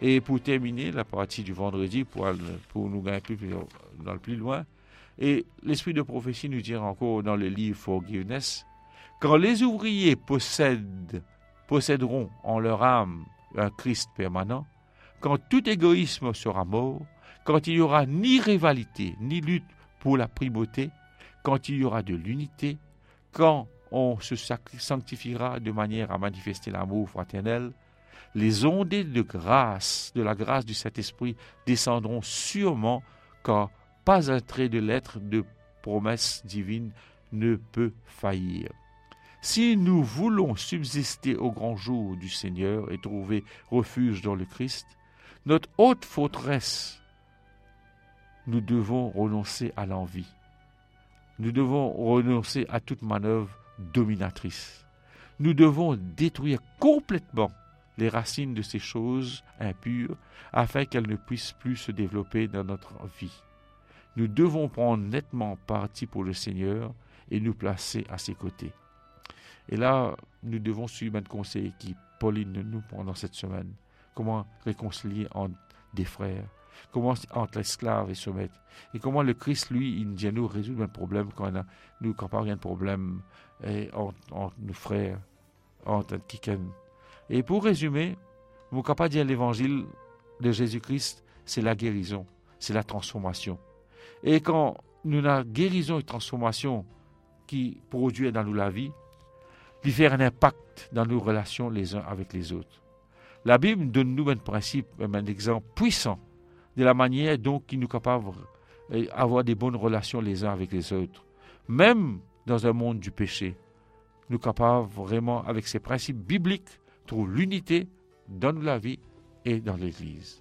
Et pour terminer la partie du vendredi, pour, pour nous gagner plus dans le plus loin, et l'esprit de prophétie nous dira encore dans le livre Forgiveness, quand les ouvriers possèdent, posséderont en leur âme un Christ permanent, quand tout égoïsme sera mort, quand il n'y aura ni rivalité, ni lutte pour la primauté, quand il y aura de l'unité, quand on se sanctifiera de manière à manifester l'amour fraternel, les ondées de grâce, de la grâce du Saint-Esprit descendront sûrement, car pas un trait de lettre de promesse divine ne peut faillir. Si nous voulons subsister au grand jour du Seigneur et trouver refuge dans le Christ, notre haute forteresse, nous devons renoncer à l'envie. Nous devons renoncer à toute manœuvre dominatrice. Nous devons détruire complètement les racines de ces choses impures afin qu'elles ne puissent plus se développer dans notre vie. Nous devons prendre nettement parti pour le Seigneur et nous placer à ses côtés. Et là, nous devons suivre un conseil qui Pauline nous pendant cette semaine. Comment réconcilier entre des frères Comment entre l'esclave et se mettre Et comment le Christ, lui, il vient nous résoudre un problème quand a, nous, quand un problème entre, nos frères, entre quelqu'un. Et pour résumer, mon capable dire l'évangile de Jésus-Christ, c'est la guérison, c'est la transformation. Et quand nous avons guérison et transformation qui produit dans nous la vie, il fait un impact dans nos relations les uns avec les autres. La Bible donne nous un principe, un exemple puissant de la manière dont nous est capable d'avoir des bonnes relations les uns avec les autres. Même dans un monde du péché, nous sommes capables vraiment, avec ces principes bibliques, trouver l'unité dans la vie et dans l'Église.